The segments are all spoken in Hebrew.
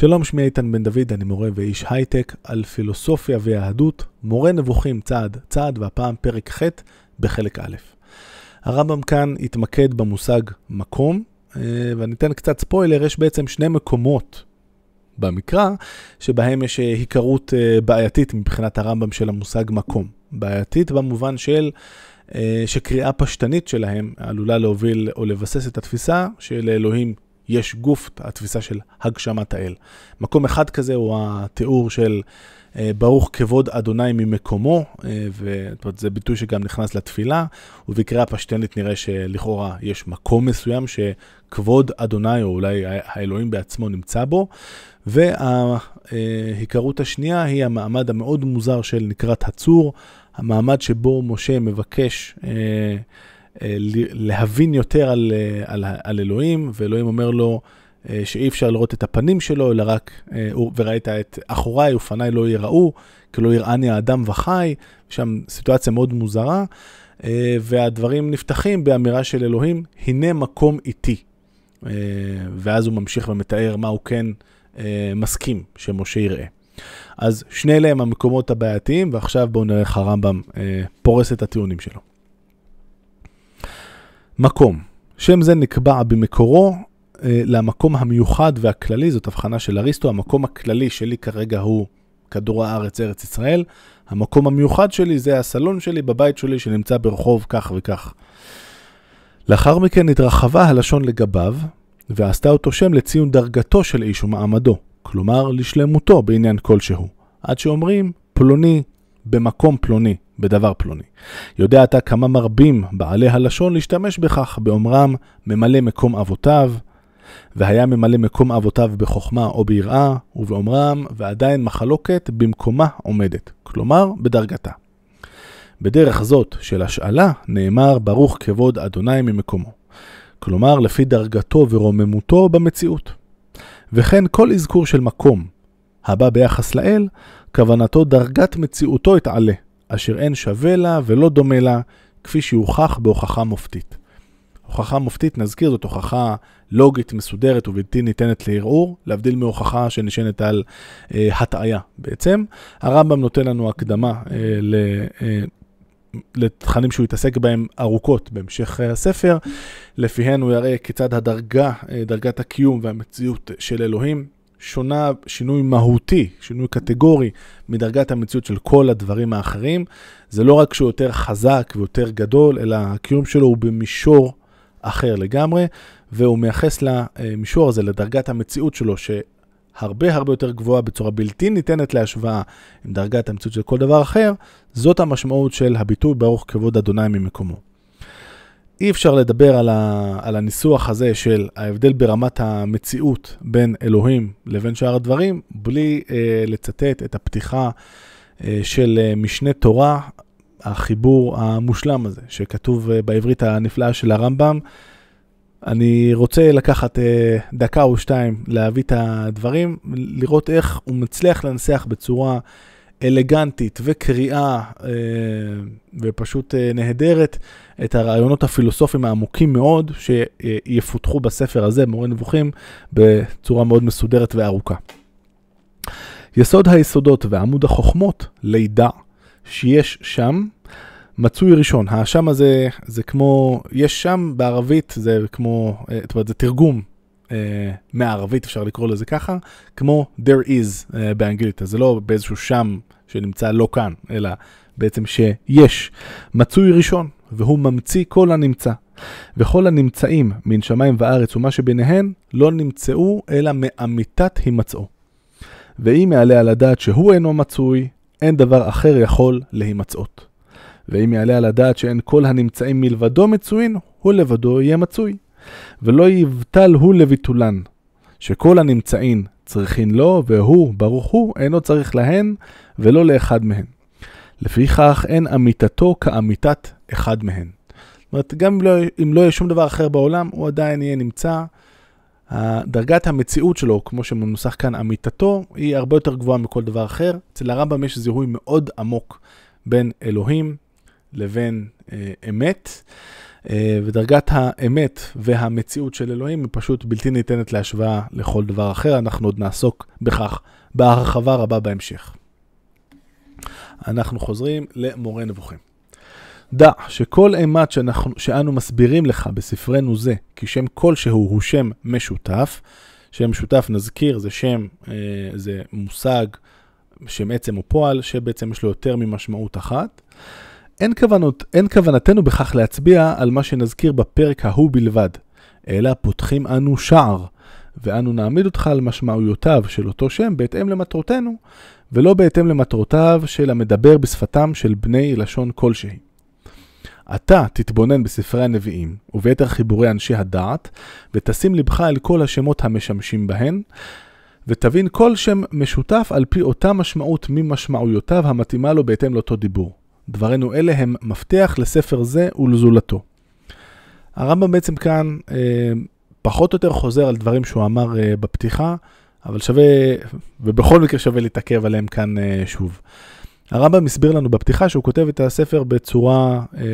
שלום, שמי איתן בן דוד, אני מורה ואיש הייטק על פילוסופיה ויהדות, מורה נבוכים צעד צעד, והפעם פרק ח' בחלק א'. הרמב"ם כאן התמקד במושג מקום, אה, ואני אתן קצת ספוילר, יש בעצם שני מקומות במקרא, שבהם יש אה, היכרות אה, בעייתית מבחינת הרמב"ם של המושג מקום. בעייתית במובן של שקריאה פשטנית שלהם עלולה להוביל או לבסס את התפיסה שלאלוהים יש גוף, התפיסה של הגשמת האל. מקום אחד כזה הוא התיאור של אה, ברוך כבוד אדוני ממקומו, אה, וזה ביטוי שגם נכנס לתפילה, ובקריאה פשטנית נראה שלכאורה יש מקום מסוים שכבוד אדוני, או אולי האלוהים בעצמו נמצא בו, וההיכרות השנייה היא המעמד המאוד מוזר של נקרת הצור, המעמד שבו משה מבקש אה, להבין יותר על, על, על אלוהים, ואלוהים אומר לו, אה, שאי אפשר לראות את הפנים שלו, אלא רק, אה, וראית את אחוריי ופניי לא יראו, כי לא יראני האדם וחי, שם סיטואציה מאוד מוזרה, אה, והדברים נפתחים באמירה של אלוהים, הנה מקום איתי. ואז הוא ממשיך ומתאר מה הוא כן מסכים שמשה יראה. אז שני אלה הם המקומות הבעייתיים, ועכשיו בואו נראה איך הרמב"ם פורס את הטיעונים שלו. מקום, שם זה נקבע במקורו אה, למקום המיוחד והכללי, זאת הבחנה של אריסטו, המקום הכללי שלי כרגע הוא כדור הארץ, ארץ ישראל. המקום המיוחד שלי זה הסלון שלי בבית שלי שנמצא ברחוב כך וכך. לאחר מכן התרחבה הלשון לגביו, ועשתה אותו שם לציון דרגתו של איש ומעמדו, כלומר לשלמותו בעניין כלשהו, עד שאומרים פלוני במקום פלוני, בדבר פלוני. יודע אתה כמה מרבים בעלי הלשון להשתמש בכך באומרם ממלא מקום אבותיו, והיה ממלא מקום אבותיו בחוכמה או ביראה, ובאומרם, ועדיין מחלוקת במקומה עומדת, כלומר בדרגתה. בדרך זאת של השאלה נאמר ברוך כבוד אדוני ממקומו, כלומר לפי דרגתו ורוממותו במציאות. וכן כל אזכור של מקום הבא ביחס לאל, כוונתו דרגת מציאותו אתעלה, אשר אין שווה לה ולא דומה לה, כפי שיוכח בהוכחה מופתית. הוכחה מופתית, נזכיר, זאת הוכחה לוגית, מסודרת ובלתי ניתנת לערעור, להבדיל מהוכחה שנשענת על אה, הטעיה בעצם. הרמב"ם נותן לנו הקדמה אה, ל... אה, לתכנים שהוא יתעסק בהם ארוכות בהמשך הספר, לפיהן הוא יראה כיצד הדרגה, אה, דרגת הקיום והמציאות של אלוהים שונה, שינוי מהותי, שינוי קטגורי מדרגת המציאות של כל הדברים האחרים. זה לא רק שהוא יותר חזק ויותר גדול, אלא הקיום שלו הוא במישור אחר לגמרי, והוא מייחס למישור הזה, לדרגת המציאות שלו, שהרבה הרבה יותר גבוהה בצורה בלתי ניתנת להשוואה עם דרגת המציאות של כל דבר אחר, זאת המשמעות של הביטוי ברוך כבוד אדוני ממקומו. אי אפשר לדבר על, ה, על הניסוח הזה של ההבדל ברמת המציאות בין אלוהים לבין שאר הדברים, בלי אה, לצטט את הפתיחה אה, של אה, משנה תורה החיבור המושלם הזה, שכתוב אה, בעברית הנפלאה של הרמב"ם. אני רוצה לקחת אה, דקה או שתיים להביא את הדברים, לראות איך הוא מצליח לנסח בצורה אלגנטית וקריאה אה, ופשוט נהדרת את הרעיונות הפילוסופיים העמוקים מאוד שיפותחו בספר הזה, מורה נבוכים, בצורה מאוד מסודרת וארוכה. יסוד היסודות ועמוד החוכמות, לידע. שיש שם, מצוי ראשון. השם הזה זה כמו, יש שם בערבית, זה כמו, אה, זאת אומרת, זה תרגום מהערבית, אפשר לקרוא לזה ככה, כמו there is uh, באנגלית. אז זה לא באיזשהו שם שנמצא לא כאן, אלא בעצם שיש. מצוי ראשון, והוא ממציא כל הנמצא. וכל הנמצאים מן שמיים וארץ ומה שביניהן לא נמצאו אלא מאמיתת הימצאו. ואם יעלה על הדעת שהוא אינו מצוי, אין דבר אחר יכול להימצאות. ואם יעלה על הדעת שאין כל הנמצאים מלבדו מצוין, הוא לבדו יהיה מצוי. ולא יבטל הוא לביטולן, שכל הנמצאים צריכין לו, והוא, ברוך הוא, אינו צריך להן, ולא לאחד מהן. לפיכך אין אמיתתו כאמיתת אחד מהן. זאת אומרת, גם אם לא, אם לא יהיה שום דבר אחר בעולם, הוא עדיין יהיה נמצא דרגת המציאות שלו, כמו שמנוסח כאן, אמיתתו, היא הרבה יותר גבוהה מכל דבר אחר. אצל הרמב"ם יש זיהוי מאוד עמוק בין אלוהים לבין אה, אמת, ודרגת האמת והמציאות של אלוהים היא פשוט בלתי ניתנת להשוואה לכל דבר אחר, אנחנו עוד נעסוק בכך בהרחבה רבה בהמשך. אנחנו חוזרים למורה נבוכים. דע שכל אימת שאנחנו, שאנו מסבירים לך בספרנו זה, כי שם כלשהו הוא שם משותף, שם משותף נזכיר זה שם, אה, זה מושג, שם עצם או פועל, שבעצם יש לו יותר ממשמעות אחת. אין, כוונות, אין כוונתנו בכך להצביע על מה שנזכיר בפרק ההוא בלבד, אלא פותחים אנו שער, ואנו נעמיד אותך על משמעויותיו של אותו שם בהתאם למטרותינו, ולא בהתאם למטרותיו של המדבר בשפתם של בני לשון כלשהי. אתה תתבונן בספרי הנביאים וביתר חיבורי אנשי הדעת, ותשים לבך אל כל השמות המשמשים בהן, ותבין כל שם משותף על פי אותה משמעות ממשמעויותיו המתאימה לו בהתאם לאותו דיבור. דברינו אלה הם מפתח לספר זה ולזולתו. הרמב"ם בעצם כאן אה, פחות או יותר חוזר על דברים שהוא אמר אה, בפתיחה, אבל שווה, ובכל מקרה שווה להתעכב עליהם כאן אה, שוב. הרמב"ם הסביר לנו בפתיחה שהוא כותב את הספר בצורה אה,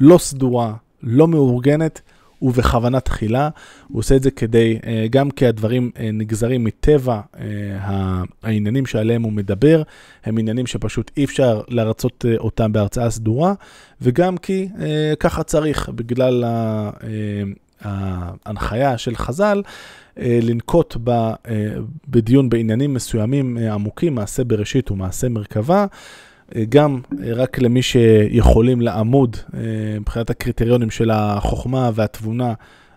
לא סדורה, לא מאורגנת ובכוונה תחילה. הוא עושה את זה כדי, אה, גם כי הדברים אה, נגזרים מטבע אה, העניינים שעליהם הוא מדבר, הם עניינים שפשוט אי אפשר להרצות אה, אותם בהרצאה סדורה, וגם כי ככה צריך, בגלל ההנחיה של חז"ל לנקוט ב, בדיון בעניינים מסוימים עמוקים, מעשה בראשית ומעשה מרכבה, גם רק למי שיכולים לעמוד מבחינת הקריטריונים של החוכמה והתבונה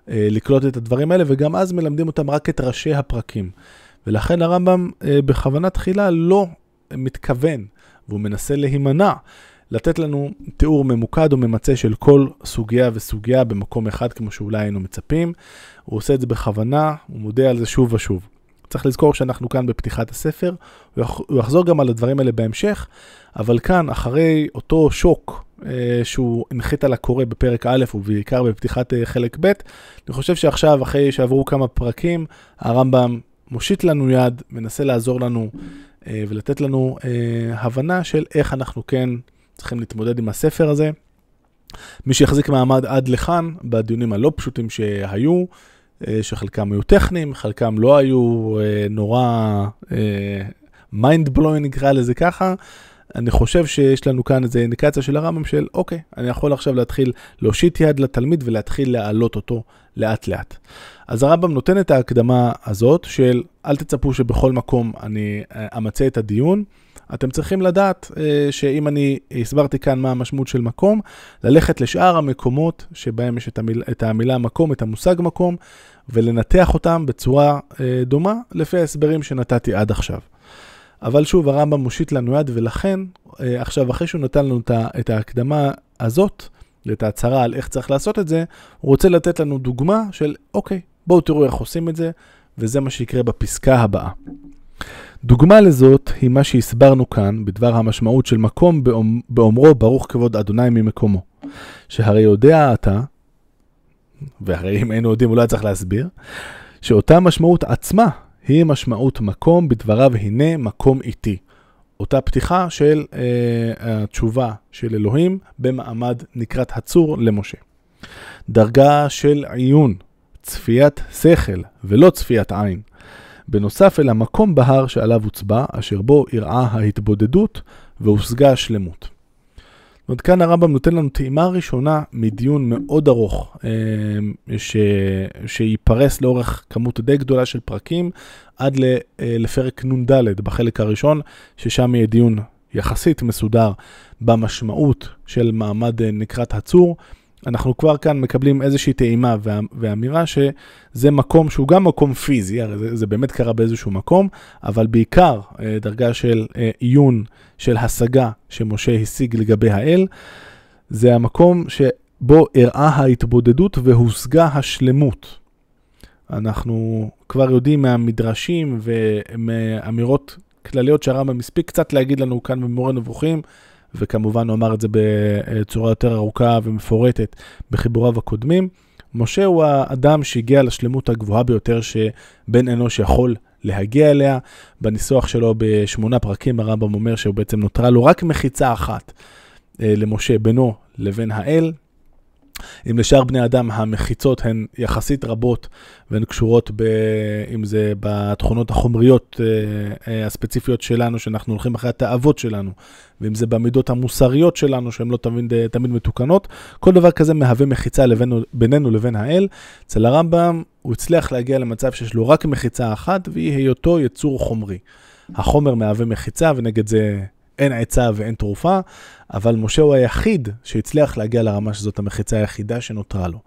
לקלוט את הדברים האלה, וגם אז מלמדים אותם רק את ראשי הפרקים. ולכן הרמב"ם בכוונה תחילה לא מתכוון, והוא מנסה להימנע לתת לנו תיאור ממוקד או ממצה של כל סוגיה וסוגיה במקום אחד, כמו שאולי היינו מצפים. הוא עושה את זה בכוונה, הוא מודה על זה שוב ושוב. צריך לזכור שאנחנו כאן בפתיחת הספר, הוא יחזור גם על הדברים האלה בהמשך, אבל כאן, אחרי אותו שוק אה, שהוא הנחית על הקורא בפרק א' ובעיקר בפתיחת אה, חלק ב', אני חושב שעכשיו, אחרי שעברו כמה פרקים, הרמב"ם מושיט לנו יד, מנסה לעזור לנו אה, ולתת לנו אה, הבנה של איך אנחנו כן צריכים להתמודד עם הספר הזה. מי שיחזיק מעמד עד לכאן, בדיונים הלא פשוטים שהיו, שחלקם היו טכניים, חלקם לא היו אה, נורא mind אה, blowing נקרא לזה ככה, אני חושב שיש לנו כאן איזו אינדיקציה של הרמב"ם של אוקיי, אני יכול עכשיו להתחיל להושיט יד לתלמיד ולהתחיל להעלות אותו לאט לאט. אז הרמב"ם נותן את ההקדמה הזאת של אל תצפו שבכל מקום אני אמצה את הדיון. אתם צריכים לדעת אה, שאם אני הסברתי כאן מה המשמעות של מקום, ללכת לשאר המקומות שבהם יש את, המיל, את המילה מקום, את המושג מקום, ולנתח אותם בצורה אה, דומה לפי ההסברים שנתתי עד עכשיו. אבל שוב, הרמב"ם מושיט לנו יד, ולכן, אה, עכשיו, אחרי שהוא נתן לנו את ההקדמה הזאת, את ההצהרה על איך צריך לעשות את זה, הוא רוצה לתת לנו דוגמה של, אוקיי, בואו תראו איך עושים את זה, וזה מה שיקרה בפסקה הבאה. דוגמה לזאת היא מה שהסברנו כאן בדבר המשמעות של מקום באומרו ברוך כבוד אדוני ממקומו. שהרי יודע אתה, והרי אם היינו יודעים אולי לא צריך להסביר, שאותה משמעות עצמה היא משמעות מקום בדבריו הנה מקום איתי. אותה פתיחה של אה, התשובה של אלוהים במעמד נקרת הצור למשה. דרגה של עיון, צפיית שכל ולא צפיית עין. בנוסף אל המקום בהר שעליו הוצבע, אשר בו אירעה ההתבודדות והושגה השלמות. אומרת, כאן הרמב"ם נותן לנו טעימה ראשונה מדיון מאוד ארוך, אה, ש... שייפרס לאורך כמות די גדולה של פרקים, עד אה, לפרק נ"ד בחלק הראשון, ששם יהיה דיון יחסית מסודר במשמעות של מעמד אה, נקרת הצור. אנחנו כבר כאן מקבלים איזושהי טעימה ואמירה שזה מקום שהוא גם מקום פיזי, הרי זה, זה באמת קרה באיזשהו מקום, אבל בעיקר אה, דרגה של אה, עיון, של השגה שמשה השיג לגבי האל, זה המקום שבו אירעה ההתבודדות והושגה השלמות. אנחנו כבר יודעים מהמדרשים ומאמירות כלליות שהרמב"ם הספיק קצת להגיד לנו כאן במורה נבוכים, וכמובן הוא אמר את זה בצורה יותר ארוכה ומפורטת בחיבוריו הקודמים. משה הוא האדם שהגיע לשלמות הגבוהה ביותר שבן אנוש יכול להגיע אליה. בניסוח שלו בשמונה פרקים הרמב"ם אומר שהוא בעצם נותרה לו רק מחיצה אחת אה, למשה בינו לבין האל, אם לשאר בני אדם המחיצות הן יחסית רבות והן קשורות, ב, אם זה בתכונות החומריות אה, אה, הספציפיות שלנו, שאנחנו הולכים אחרי התאוות שלנו, ואם זה במידות המוסריות שלנו, שהן לא תמיד, אה, תמיד מתוקנות, כל דבר כזה מהווה מחיצה לבינו, בינינו לבין האל. אצל הרמב"ם הוא הצליח להגיע למצב שיש לו רק מחיצה אחת, והיא היותו יצור חומרי. החומר מהווה מחיצה, ונגד זה אין עצה ואין תרופה, אבל משה הוא היחיד שהצליח להגיע לרמה שזאת המחיצה היחידה שנותרה לו.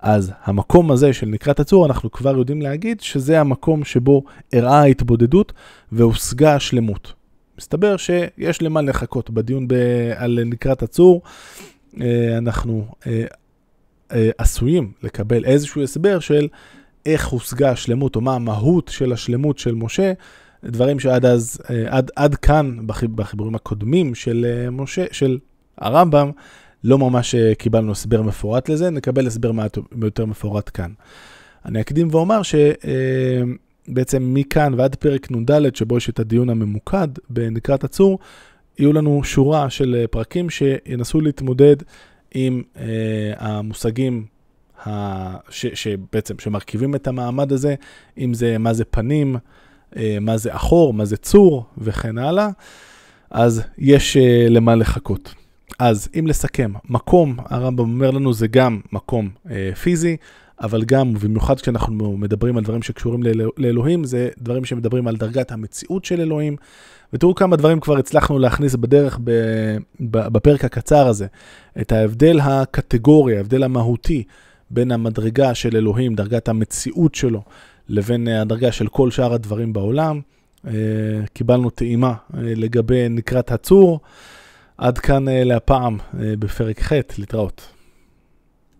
אז המקום הזה של נקרת הצור, אנחנו כבר יודעים להגיד שזה המקום שבו אירעה ההתבודדות והושגה השלמות. מסתבר שיש למה לחכות בדיון ב- על נקרת הצור. אה, אנחנו אה, אה, עשויים לקבל איזשהו הסבר של איך הושגה השלמות, או מה המהות של השלמות של משה, דברים שעד אז, אה, עד, עד כאן, בחיבורים הקודמים של אה, משה, של הרמב"ם, לא ממש אה, קיבלנו הסבר מפורט לזה, נקבל הסבר מעט יותר מפורט כאן. אני אקדים ואומר שבעצם מכאן ועד פרק נ"ד, שבו יש את הדיון הממוקד בנקרת הצור, יהיו לנו שורה של פרקים שינסו להתמודד עם המושגים ש, שבעצם, שמרכיבים את המעמד הזה, אם זה מה זה פנים, מה זה אחור, מה זה צור וכן הלאה, אז יש אה, למה לחכות. אז אם לסכם, מקום, הרמב"ם אומר לנו, זה גם מקום אה, פיזי, אבל גם, ובמיוחד כשאנחנו מדברים על דברים שקשורים לאל, לאלוהים, זה דברים שמדברים על דרגת המציאות של אלוהים. ותראו כמה דברים כבר הצלחנו להכניס בדרך בפרק הקצר הזה. את ההבדל הקטגורי, ההבדל המהותי בין המדרגה של אלוהים, דרגת המציאות שלו, לבין אה, הדרגה של כל שאר הדברים בעולם. אה, קיבלנו טעימה אה, לגבי נקרת הצור. עד כאן להפעם בפרק ח', להתראות.